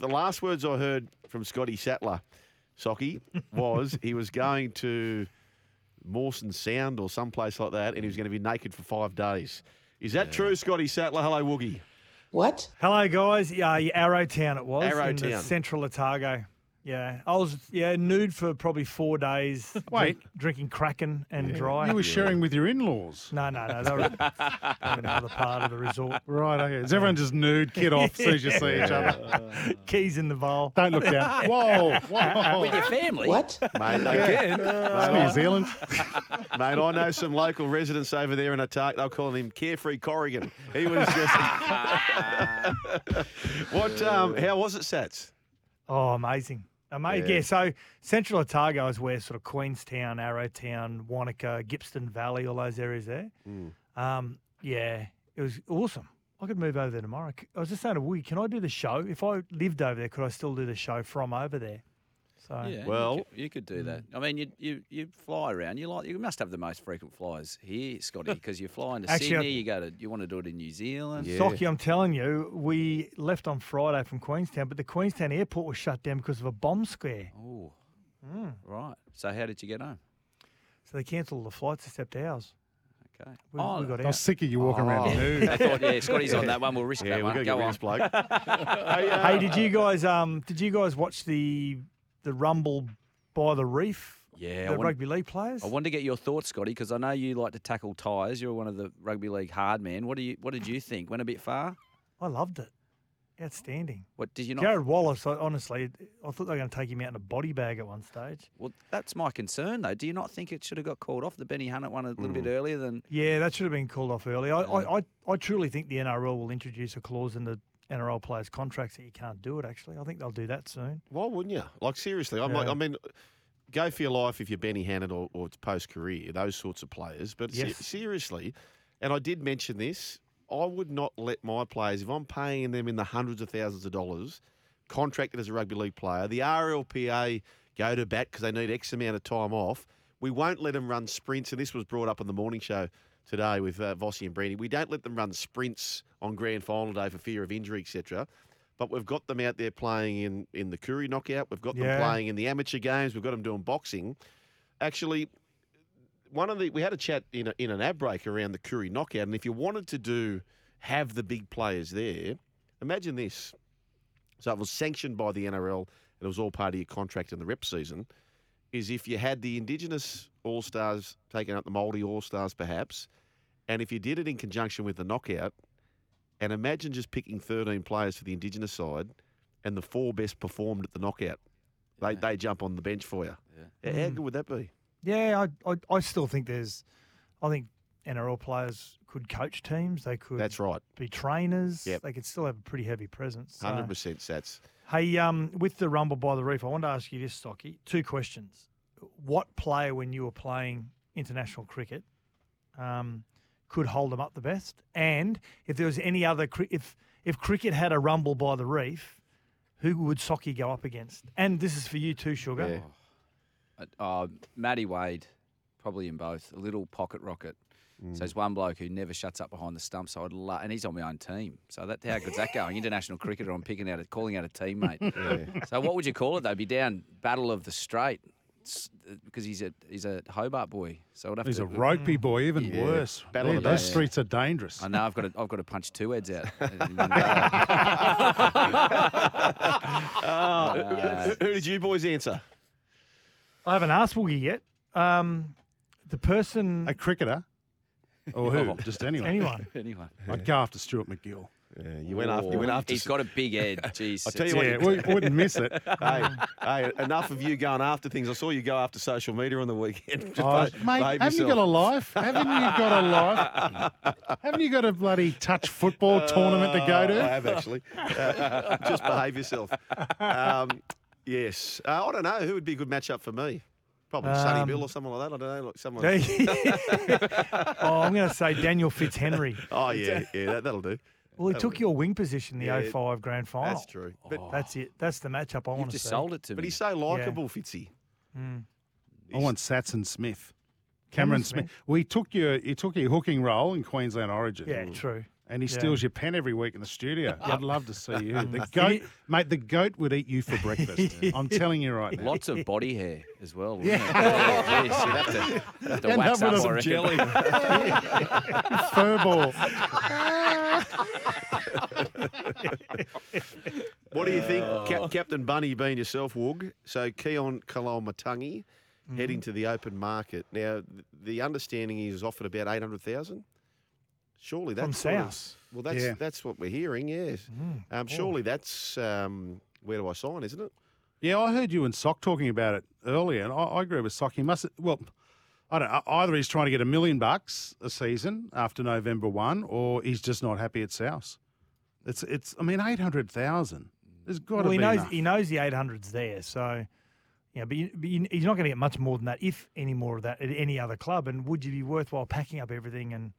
The last words I heard from Scotty Sattler, Socky, was he was going to Mawson Sound or someplace like that, and he was going to be naked for five days. Is that true, Scotty Sattler? Hello, Woogie. What? Hello, guys. Yeah, yeah, Arrowtown it was. in the Arrowtown. central Otago. Yeah, I was yeah nude for probably four days. Wait. drink- drinking Kraken and dry. You were sharing with your in-laws. No, no, no. They were in another part of the resort. Right, okay. Is everyone just nude, kid off, as soon as you see each other? Keys in the bowl. Don't look down. Whoa, whoa. With your family. What? Mate, Again. New Zealand. Mate, I know some local residents over there in Otago. They'll call him Carefree Corrigan. He was just. what? Um, how was it, Sats? Oh, amazing. Amazing. Yeah. Yeah. so Central Otago is where sort of Queenstown, Arrowtown, Wanaka, Gibbston Valley, all those areas there. Um, yeah, it was awesome. I could move over there tomorrow. I was just saying to Woogie, can I do the show? If I lived over there, could I still do the show from over there? So Yeah, Well- you could, you could do that. I mean, you you you fly around. You like you must have the most frequent flyers here, Scotty, because you're flying to Actually, I- Sydney. You go to you want to do it in New Zealand. Yeah. Socky, I'm telling you, we left on Friday from Queenstown, but the Queenstown airport was shut down because of a bomb scare. Oh, Mm. right. So how did you get home? So they cancelled all the flights except ours. Okay. We, oh, we got I out. was sick of you walking Oh. around nude. I thought, yeah, Scotty's on that one. We'll risk Yeah, that we're one. going to Go get rid on. this bloke. hey, uh, Hey, did you guys um did you guys watch the the Rumble by the Reef? Yeah, the want- rugby league players. I wanted to get your thoughts, Scotty, because I know you like to tackle tyres. You're one of the rugby league hard men. What do you What did you think? Went a bit far? I loved it. Outstanding. What did you not? Jarrod Wallace, I, honestly, I thought they were going to take him out in a body bag at one stage. Well, that's my concern, though. Do you not think it should have got called off? The Benny Hannant one a little bit mm. earlier than Yeah, that should have been called off early. I, I, I, I truly think the NRL will introduce a clause in the NRL players' contracts that you can't do it. Actually, I think they'll do that soon. Why wouldn't you? Like seriously, I'm like, I mean, go for your life if you're Benny Hannant or, or it's post career, those sorts of players. But se- seriously, and I did mention this, I would not let my players, if I'm paying them in the hundreds of thousands of dollars, contracted as a rugby league player, the RLPA go to bat because they need X amount of time off. We won't let them run sprints, and this was brought up on the morning show today with uh, Vossi and Brandy. We don't let them run sprints on grand final day for fear of injury, etc. But we've got them out there playing in, in the Koori knockout. We've got them playing in the amateur games. We've got them doing boxing. Actually, one of the we had a chat in a, in an ad break around the Koori knockout, and if you wanted to do have the big players there, imagine this. So it was sanctioned by the NRL, and it was all part of your contract in the rep season. Is if you had the Indigenous All Stars taking up the Māori All Stars, perhaps, and if you did it in conjunction with the knockout, and imagine just picking 13 players for the Indigenous side, and the four best performed at the knockout, they Yeah. they jump on the bench for you. Yeah. How mm. good would that be? Yeah, I, I, I still think there's, I think NRL players could coach teams. They could That's right. be trainers. Yep. They could still have a pretty heavy presence. So- Hundred percent sats. Hey, um, with the Rumble by the Reef, I want to ask you this, Stocky. Two questions. What player, when you were playing international cricket, um, could hold them up the best? And if there was any other, if if cricket had a Rumble by the Reef, who would Socky go up against? And this is for you too, Sugar. Yeah. Uh, Matty Wade, probably in both. A little pocket rocket. So there's one bloke who never shuts up behind the stump. So I'd love, and he's on my own team. So that how good's that going? International cricketer, I'm picking out, a, calling out a teammate. So what would you call it though? Be down Battle of the Strait, because he's a he's a Hobart boy. So I'd have He's to. a rugby boy, even Yeah. worse. Battle of the those Bands. streets are dangerous. I know I've got to I've got to punch two heads out. Oh, who, who did you boys answer? I haven't asked Woogie yet. Um, the person, A cricketer? Or who? Just anyone. anyone. anyone. I'd go after Stuart MacGill. Yeah, you went after. You went after. He's got a big head. Jeez. I'll tell you what, Yeah, you- we wouldn't miss it. hey, hey, enough of you going after things. I saw you go after social media on the weekend. Just Oh, behave- mate, haven't you got a life? Haven't you got a life? haven't you got a bloody touch football tournament to go to? I have actually. Uh, just behave yourself. Um, yes, uh, I don't know who would be a good matchup for me. Probably Sonny Um, Bill or someone like that. I don't know, like someone. oh, I'm going to say Daniel Fitzhenry. Oh yeah, yeah, that, that'll do. Well, he took your wing position the Yeah, 05 grand final. That's true. But That's it. That's the matchup I You've want to just see. sold it to but me. he's so likable, Fitzy. I want Satson Smith. Cameron Cameron Smith. Well, he took your he took your hooking role in Queensland Origin. Yeah, true. And he Yeah. steals your pen every week in the studio. I'd love to see you. The goat, mate, the goat would eat you for breakfast. I'm telling you right now. Lots of body hair as well. wouldn't it? yeah. Jeez, you'd have to, have to End wax up up, I some jelly. Furball. What do you think, Cap- Captain Bunny being yourself, Woog? So Keaon Koloamatangi Mm-hmm. heading to the open market. Now, th- the understanding is offered about 800,000. Surely that's From sort of- South. well, that's Yeah. that's what we're hearing. Yes. Mm. Um, surely that's um, where do I sign, isn't it? Yeah, I heard you and Sock talking about it earlier, and I, I agree with Sock. He must, well, I don't know, either he's trying to get a million bucks a season after November 1, or he's just not happy at South. It's, it's. I mean, 800,000. There's got to Well, be he knows enough. he knows the 800's there, so yeah, but, you, but you, he's not going to get much more than that, if any more of that, at any other club. And would you be worthwhile packing up everything and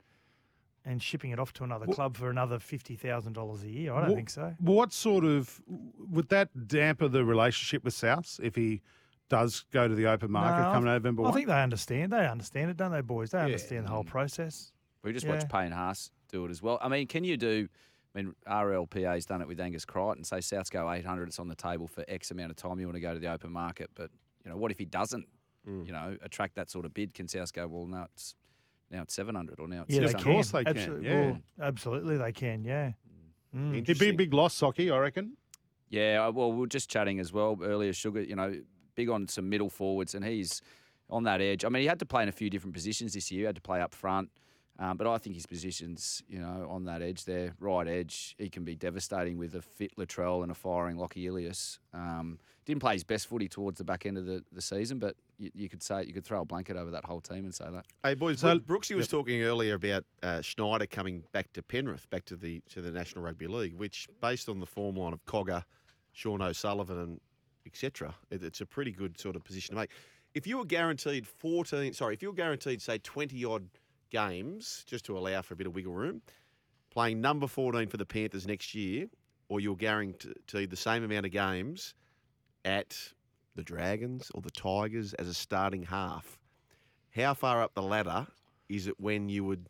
and shipping it off to another club for another fifty thousand dollars a year? I don't Wha- think so. What sort of would that damper the relationship with Souths if he does go to the open market No, come November I 1? think they understand. They understand it, don't they, boys? They understand the whole process. We just Yeah. watched Payne Haas do it as well. I mean, can you do? I mean, RLPA's done it with Angus Crichton. Say Souths go 800, it's on the table for X amount of time. You want to go to the open market, but you know, what if he doesn't? Mm. You know, attract that sort of bid? Can Souths go? Well, now it's now it's 700 or now it's Yeah, they 600. can. course they can, Absolutely, yeah. well, absolutely, they can. Yeah. Mm. He'd be a Interesting. big loss, Socky, I reckon. Yeah, well, we were just chatting as well earlier. Sugar, you know, big on some middle forwards, and he's on that edge. I mean, he had to play in a few different positions this year. He had to play up front, um, but I think his positions, you know, on that edge there, right edge, he can be devastating with a fit Latrell and a firing Lockie Ilias. Um, didn't play his best footy towards the back end of the, the season, but you, you could say you could throw a blanket over that whole team and say that. Hey boys, So- Brook- Brooksy was talking earlier about uh, Schneider coming back to Penrith, back to the to the National Rugby League, which, based on the form line of Cogger, Sean O'Sullivan, and etc., it, it's a pretty good sort of position to make. If you were guaranteed fourteen, sorry, if you were guaranteed say twenty odd games, just to allow for a bit of wiggle room, playing number fourteen for the Panthers next year, or you're guaranteed to the same amount of games at the Dragons or the Tigers as a starting half how far up the ladder is it when you would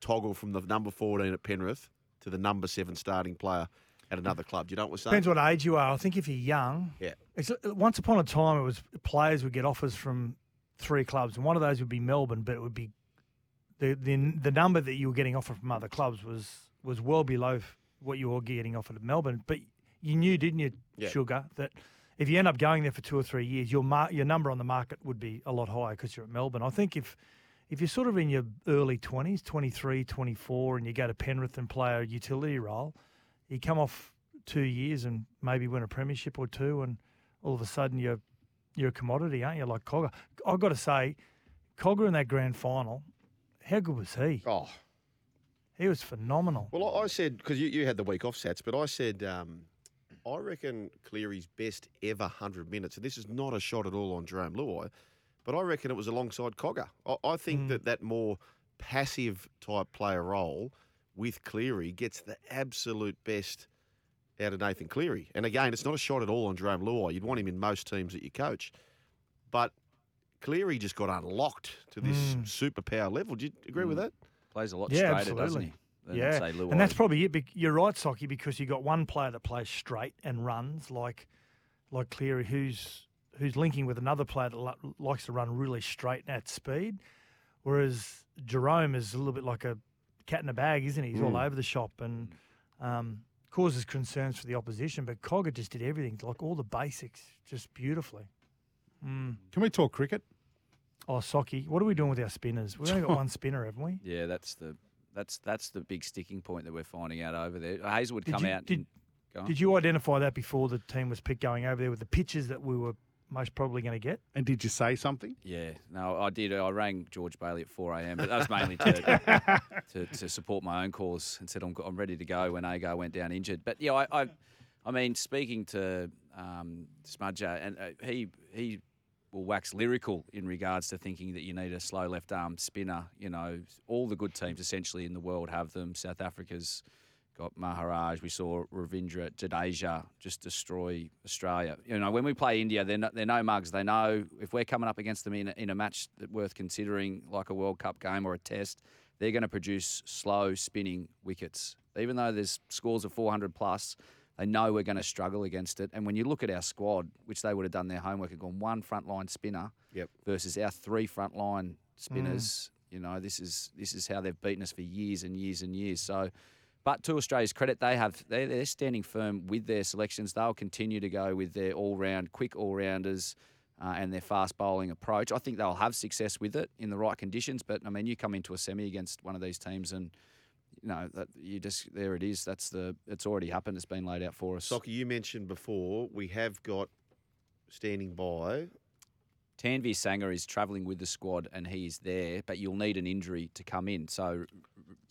toggle from the number 14 at Penrith to the number seven starting player at another club? Do you know what we're saying? Depends what age you are. I think if you're young, Yeah. It's, once upon a time, it was players would get offers from three clubs, and one of those would be Melbourne, but it would be the the, the number that you were getting offered from other clubs was was well below what you were getting offered at Melbourne. But you knew, didn't you, Yeah. Sugar, that if you end up going there for two or three years, your mar- your number on the market would be a lot higher because you're at Melbourne. I think if if you're sort of in your early 20s, 23, 24, and you go to Penrith and play a utility role, you come off two years and maybe win a premiership or two, and all of a sudden you're you're a commodity, aren't you? Like Cogger. I've got to say, Cogger in that grand final, how good was he? Oh, He was phenomenal. well, I said, because you, you had the week off sats, but I said, um, I reckon Cleary's best ever 100 minutes, and this is not a shot at all on Jarome Luai, but I reckon it was alongside Cogger. I, I think that that more passive type player role with Cleary gets the absolute best out of Nathan Cleary. And again, it's not a shot at all on Jarome Luai. You'd want him in most teams that you coach. But Cleary just got unlocked to this Mm. superpower level. Do you agree with that? Plays a lot Yeah, straighter, doesn't absolutely. he? Than, yeah, say, Luai. and that's probably it. You're right, Socky, because you've got one player that plays straight and runs like like Cleary, who's who's linking with another player that li- likes to run really straight at speed, whereas Jarome is a little bit like a cat in a bag, isn't he? He's all over the shop and um, causes concerns for the opposition. But Cogger just did everything, like all the basics, just beautifully. Mm. Can we talk cricket? Oh, Socky, what are we doing with our spinners? We've only got one spinner, haven't we? yeah, that's the That's that's the big sticking point that we're finding out over there. Hazlewood Did come you- out. did- and, go on. Did you identify that before the team was picked going over there with the pitches that we were most probably going to get? And did you say something? Yeah, no, I did. I rang George Bailey at 4 a.m., but that was mainly to, to, to support my own cause and said I'm, I'm ready to go when Agar went down injured. But yeah, I, I, I mean, speaking to um, Smudger, and uh, he he will wax lyrical in regards to thinking that you need a slow left arm spinner. You know, all the good teams essentially in the world have them. South Africa's got Maharaj. We saw Ravindra Jadeja just destroy Australia. You know, when we play India, they're no, they're no mugs. They know if we're coming up against them in a, in a match that worth considering, like a World Cup game or a Test, they're going to produce slow spinning wickets. Even though there's scores of 400 plus, they know we're going to struggle against it. And when you look at our squad, which they would have done their homework and gone one frontline spinner Yep. versus our three frontline spinners, you know, this is this is how they've beaten us for years and years and years. So. But to Australia's credit, they have they they're standing firm with their selections. They'll continue to go with their all round, quick all rounders, uh, and their fast bowling approach. I think they'll have success with it in the right conditions. But I mean, you come into a semi against one of these teams, and you know that you just there it is. That's the it's already happened. It's been laid out for us. Soccer, you mentioned before we have got standing by. Tanveer Sangha is travelling with the squad, and he is there. But you'll need an injury to come in. So.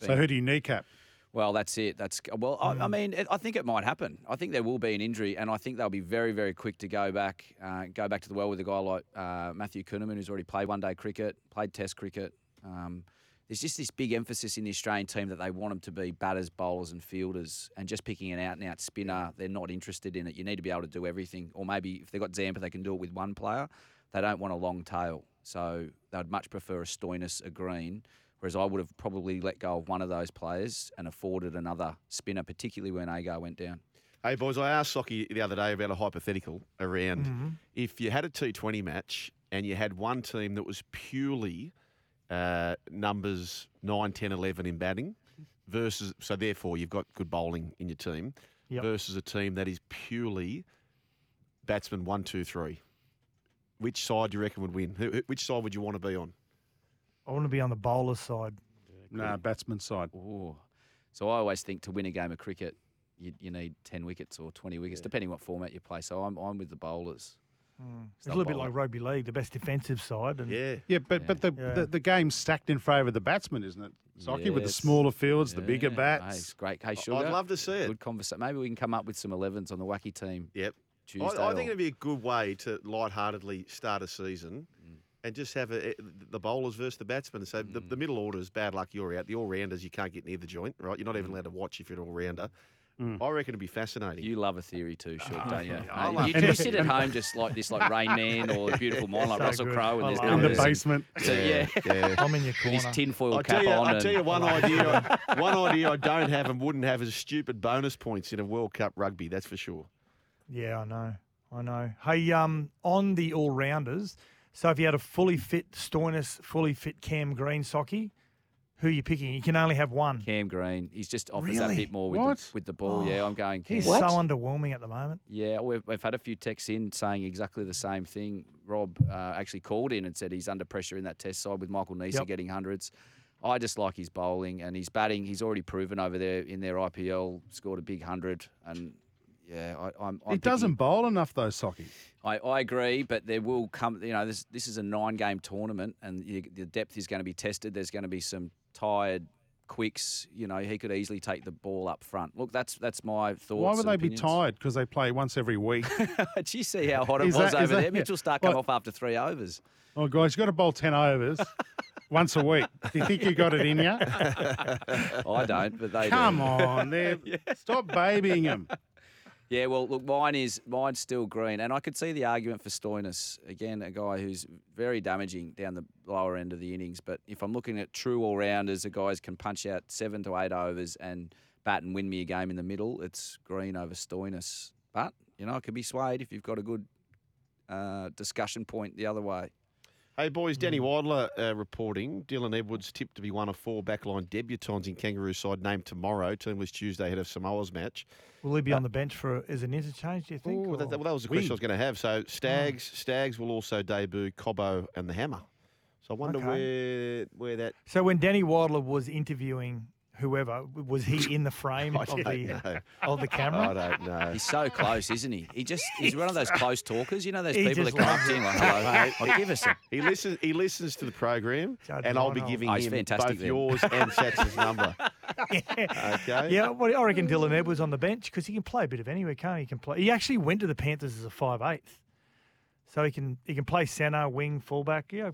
So who do you kneecap? Well, that's it. That's well. I, I mean, it, I think it might happen. I think there will be an injury, and I think they'll be very, very quick to go back, uh, go back to the well with a guy like uh, Matthew Kuhnemann, who's already played one day cricket, played Test cricket. Um, there's just this big emphasis in the Australian team that they want them to be batters, bowlers, and fielders, and just picking an out and out spinner, they're not interested in it. You need to be able to do everything, or maybe if they've got Zampa, they can do it with one player. They don't want a long tail, so they'd much prefer a Stoinis, a Green. Whereas I would have probably let go of one of those players and afforded another spinner, particularly when Agar went down. Hey, boys, I asked Socky the other day about a hypothetical around Mm-hmm. if you had a T20 match and you had one team that was purely uh, numbers 9, 10, 11 in batting versus, so therefore you've got good bowling in your team Yep. versus a team that is purely batsman 1, 2, 3. Which side do you reckon would win? Who- who- Which side would you want to be on? I want to be on the bowler side. No, batsman side. Ooh. So I always think to win a game of cricket, you, you need 10 wickets or 20 wickets, depending what format you play. So I'm, I'm with the bowlers. It's a little bit like rugby league, the best defensive side. And Yeah. Yeah, but but the, Yeah. the the game's stacked in favour of the batsman, isn't it? Socky with the smaller fields, the bigger Yeah. Hey, bats. it's great. Hey, Sugar, I'd love to see it. Good conversation. Maybe we can come up with some 11s on the wacky team Yep. Tuesday. I, I think it'd be a good way to lightheartedly start a season Mm. and just have a, the bowlers versus the batsmen. So the, Mm. the middle orders, bad luck, you're out. The all rounders, you can't get near the joint, right? You're not even allowed to watch if you're an all rounder. I reckon it'd be fascinating. You love a theory too, Shug, don't you? I Hey, love you, it. you sit at home just like this, like Rain Man or a Beautiful Mind, like So Russell good. Crowe, and I there's love in the numbers. and- basement. So, yeah, yeah. I'm in your with his corner. tinfoil I cap tell you, on. I tell you one idea. one idea I don't have and wouldn't have is stupid bonus points in a World Cup rugby. That's for sure. Yeah, I know. I know. Hey, um, on the all rounders, so if you had a fully fit Stoinis, fully fit Cam Green Socky, who are you picking? You can only have one. Cam Green, he's just offers that Really? bit more with What? the, with the ball. yeah, I'm going. Cam. He's so underwhelming at the moment. Yeah, we've, we've had a few texts in saying exactly the same thing. Rob uh, actually called in and said he's under pressure in that test side with Michael Neser Yep. getting hundreds. I just like his bowling and his batting. He's already proven over there in their IPL, scored a big hundred. And yeah, I, I'm. I'm He doesn't bowl enough though, Socky. I, I agree, but there will come. You know, this this is a nine game tournament, and the, the depth is going to be tested. There's going to be some tired quicks. You know, he could easily take the ball up front. Look, that's that's my thoughts. Why would they be tired? Because they play once every week. Did you see how hot it Is was that- over that- there? Mitchell Starc come What? off after three overs. oh, guys, you got to bowl ten overs once a week. Do you think you got it in you? I don't, but they Come do. on, they're- stop babying him. Yeah, well, look, mine is mine's still green, and I could see the argument for Stoinis again, a guy who's very damaging down the lower end of the innings. But if I'm looking at true all rounders, the guys can punch out seven to eight overs and bat and win me a game in the middle. It's green over Stoinis, but you know, it could be swayed if you've got a good uh, discussion point the other way. Hey, boys, Danny Weidler uh, reporting. Dylan Edwards tipped to be one of four backline debutants in Kangaroo side named tomorrow. Team was Tuesday ahead of Samoa's match. Will he be on the bench for as an interchange? Do you think? Ooh, that, that- well, that was the question I was going to have. So Stags, Stags will also debut Cobbo and the Hammer. So I wonder Okay. where where that. So when Danny Weidler was interviewing whoever was he in the frame of the of the camera? I don't know. He's so close, isn't he? He just he's one of those close talkers. You know those He people that just come up loves to you oh, like, hello, oh, give us a He listens. He listens to the program, Judge and I'll be Reinhold. giving Oh, he's him fantastic both then. yours and Sats's number. Okay. Yeah, well, I reckon Dylan Edwards on the bench because he can play a bit of anywhere, can't he? He can play. He actually went to the Panthers as a five eighth, so he can he can play centre, wing, fullback. Yeah,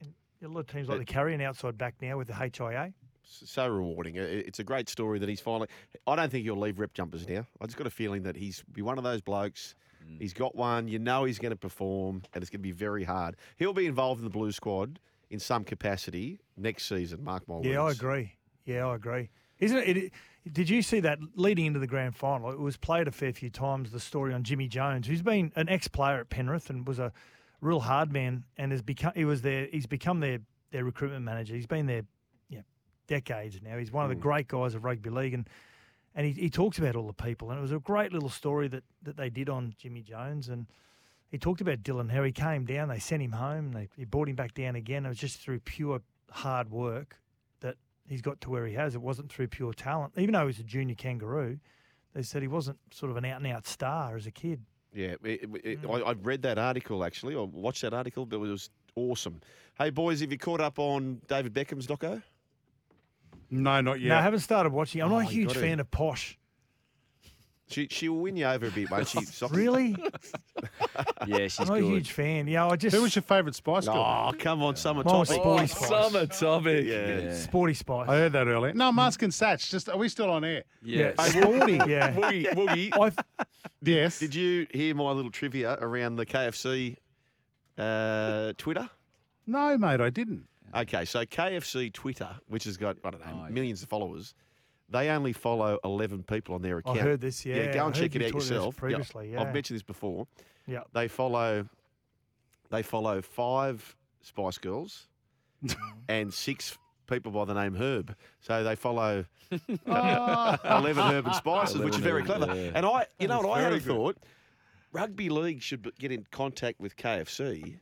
and a lot of teams like to carry an outside back now with the HIA. So rewarding. It's a great story that he's finally. I don't think he'll leave rep jumpers now. I just got a feeling that he's be one of those blokes. Mm. He's got one. You know he's going to perform, and it's going to be very hard. He'll be involved in the Blue squad in some capacity next season. Mark my words. Yeah, I agree. Yeah, I agree. Isn't it, it? Did you see that leading into the grand final? It was played a fair few times. The story on Jimmy Jones, who's been an ex-player at Penrith and was a real hard man, and has become he was their he's become their their recruitment manager. He's been there, yeah, decades now. He's one of the great guys of rugby league, and and he, he talks about all the people, and it was a great little story that that they did on Jimmy Jones, and he talked about Dylan how he came down, they sent him home, they he brought him back down again. It was just through pure hard work that he's got to where he has. It wasn't through pure talent, even though he's a junior kangaroo. They said he wasn't sort of an out and out star as a kid. Yeah, it, it, it- Mm. I, I read that article actually. or watched that article, but it was awesome. Hey boys, have you caught up on David Beckham's doco? No, not yet. No, I haven't started watching. I'm Oh, not a huge gotta. fan of Posh. She she'll win you over a bit, won't she? Socky? Really? yeah, she's I'm not a good. huge fan. Yeah, I just Who was your favourite Spice Girl? Oh, come on, summer My topic. Sporty Spice. summer topic. Yeah. Yeah. Sporty Spice. I heard that earlier. No, Mask and Satch. Just are we still on air? Yeah. Sporty. yeah. Woogie, Woogie, I, Yes. did you hear my little trivia around the KFC uh, Twitter? No, mate, I didn't. Okay, so KFC Twitter, which has got I don't know Oh, yeah. millions of followers, they only follow eleven people on their account. I heard this. Yeah, go I and heard check it you out talked about this yourself. Yeah, Previously, yeah. I've mentioned this before. Yeah. They follow, they follow five Spice Girls and six people by the name Herb. So they follow eleven Herb and Spices, which is very 11 clever. yeah. And I, you know what I had a thought. Rugby league should b- get in contact with KFC.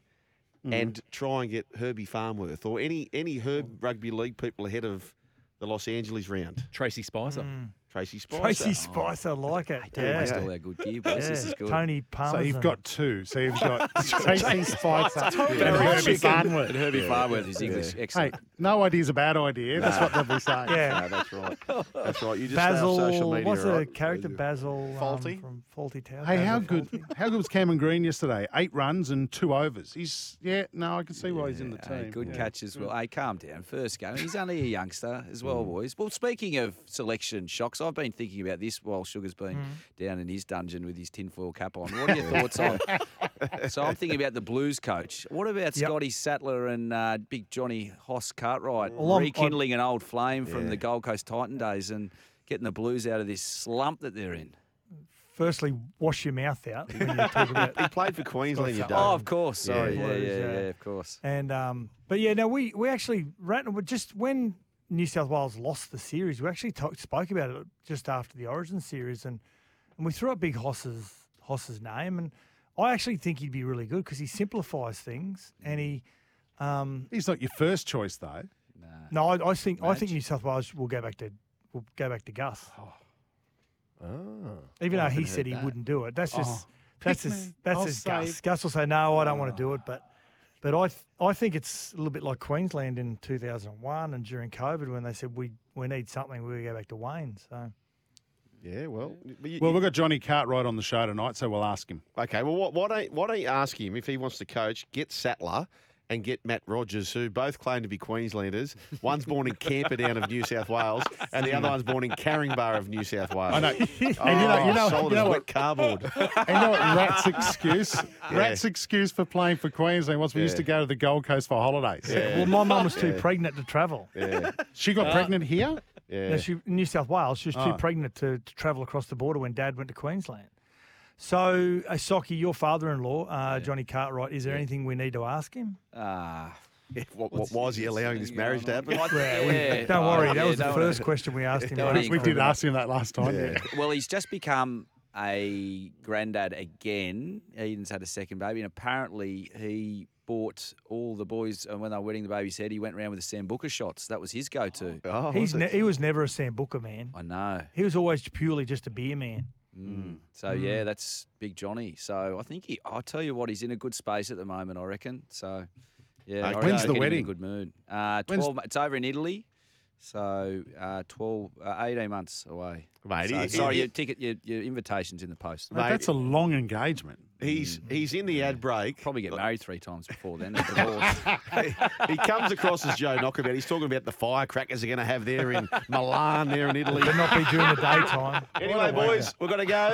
Mm. And try and get Herbie Farnworth or any any Herb rugby league people ahead of the Los Angeles round. Tracy Spicer. Mm. Tracy Spicer. Tracy Spice, I like it. Don't Yeah. waste all our good gear, boys. This is good. Tony So Parmesan. you've got two. So you've got Tracy Spicer and Herbie chicken. Farnworth. And Herbie Farnworth is English. Hey, Excellent. no idea's a bad idea. That's what they'll be saying. Yeah. No, that's right. That's right. You just stay off Basil. social media. what's the right? character? Basil. um, Fawlty? from Fawlty Tower. Hey, how good? Fawlty. How good was Cameron Green yesterday? Eight runs and two overs. He's yeah. No, I can see why he's in the Hey, team. good Yeah. catch as well. Hey, calm down. First game. He's only a youngster as well, boys. Well, speaking of selection shocks, I've been thinking about this while Sugar's been down in his dungeon with his tinfoil cap on. What are your thoughts on? so I'm thinking about the Blues coach. What about Yep. Scotty Sattler and uh, Big Johnny Hoss Cartwright Well, I'm- rekindling an old flame from Yeah. the Gold Coast Titan days and getting the Blues out of this slump that they're in? Firstly, wash your mouth out when you talk about. He played for Queensland, you Scott. Oh, of course. Sorry. Yeah, Yeah, yeah, yeah, yeah. of course. And um, but yeah, no, we we actually ran just when New South Wales lost the series, we actually talk, spoke about it just after the Origin series, and and we threw up Big Hoss's Hoss's name, and I actually think he'd be really good because he simplifies things, and he. Um, He's not your first choice though. Nah. no, I, I think I think New South Wales will go back to will go back to Gus, Oh. even I though he said heard he that. wouldn't do it. That's just that's pick his me. that's I'll his say- Gus. Gus will say no, I don't want to do it, but but I th- I think it's a little bit like Queensland in 2001 and during COVID when they said we we need something, we go back to Wayne. So Yeah, well. but you- Well, we've got Johnny Cartwright on the show tonight, so we'll ask him. okay, well, why, why, don't, why don't you ask him if he wants to coach, get Sattler and get Matt Rogers, who both claim to be Queenslanders. One's born in Camperdown of New South Wales, and the other one's born in Caringbah of New South Wales. I know. Oh, and you know, you know, solid you know what? wet cardboard. And you know what? Rat's excuse. Rat's excuse for playing for Queensland was we used to go to the Gold Coast for holidays. well, my mum was too pregnant to travel. Yeah, She got uh, pregnant here. yeah. No, she, New South Wales, she was too Oh. pregnant to, to travel across the border when Dad went to Queensland. So, uh, Socky, your father-in-law, uh, Johnny Cartwright, is there anything we need to ask him? Ah. What, what, why is he allowing this marriage to happen? Yeah. Don't Oh, worry, that yeah, was the first wanna- question we asked him. Don't last. We did ask him that last time. Yeah. Yeah. Well, he's just become a granddad again. Eden's had a second baby, and apparently he bought all the boys, and when they were wedding the baby's said he went around with the Sambuca shots. That was his go-to. Oh, He's was ne- he was never a Sambuca man. I know. He was always purely just a beer man. Mm. So yeah, that's Big Johnny. So I think he. I'll tell you what, he's in a good space at the moment. I reckon. So yeah, reckon When's the wedding? a good mood. Uh, Twelve. It's over in Italy. So uh, 12, uh, 18 months away. Mate, So, he- sorry, he- your ticket, your, your invitation's in the post. Mate, that's a long engagement. He's he's in the ad break. Probably get married three times before then. and divorced. he comes across as Joe Knockabout. He's talking about the firecrackers they're going to have there in Milan, there in Italy. But not be during the daytime. Anyway, boys, we're going to go.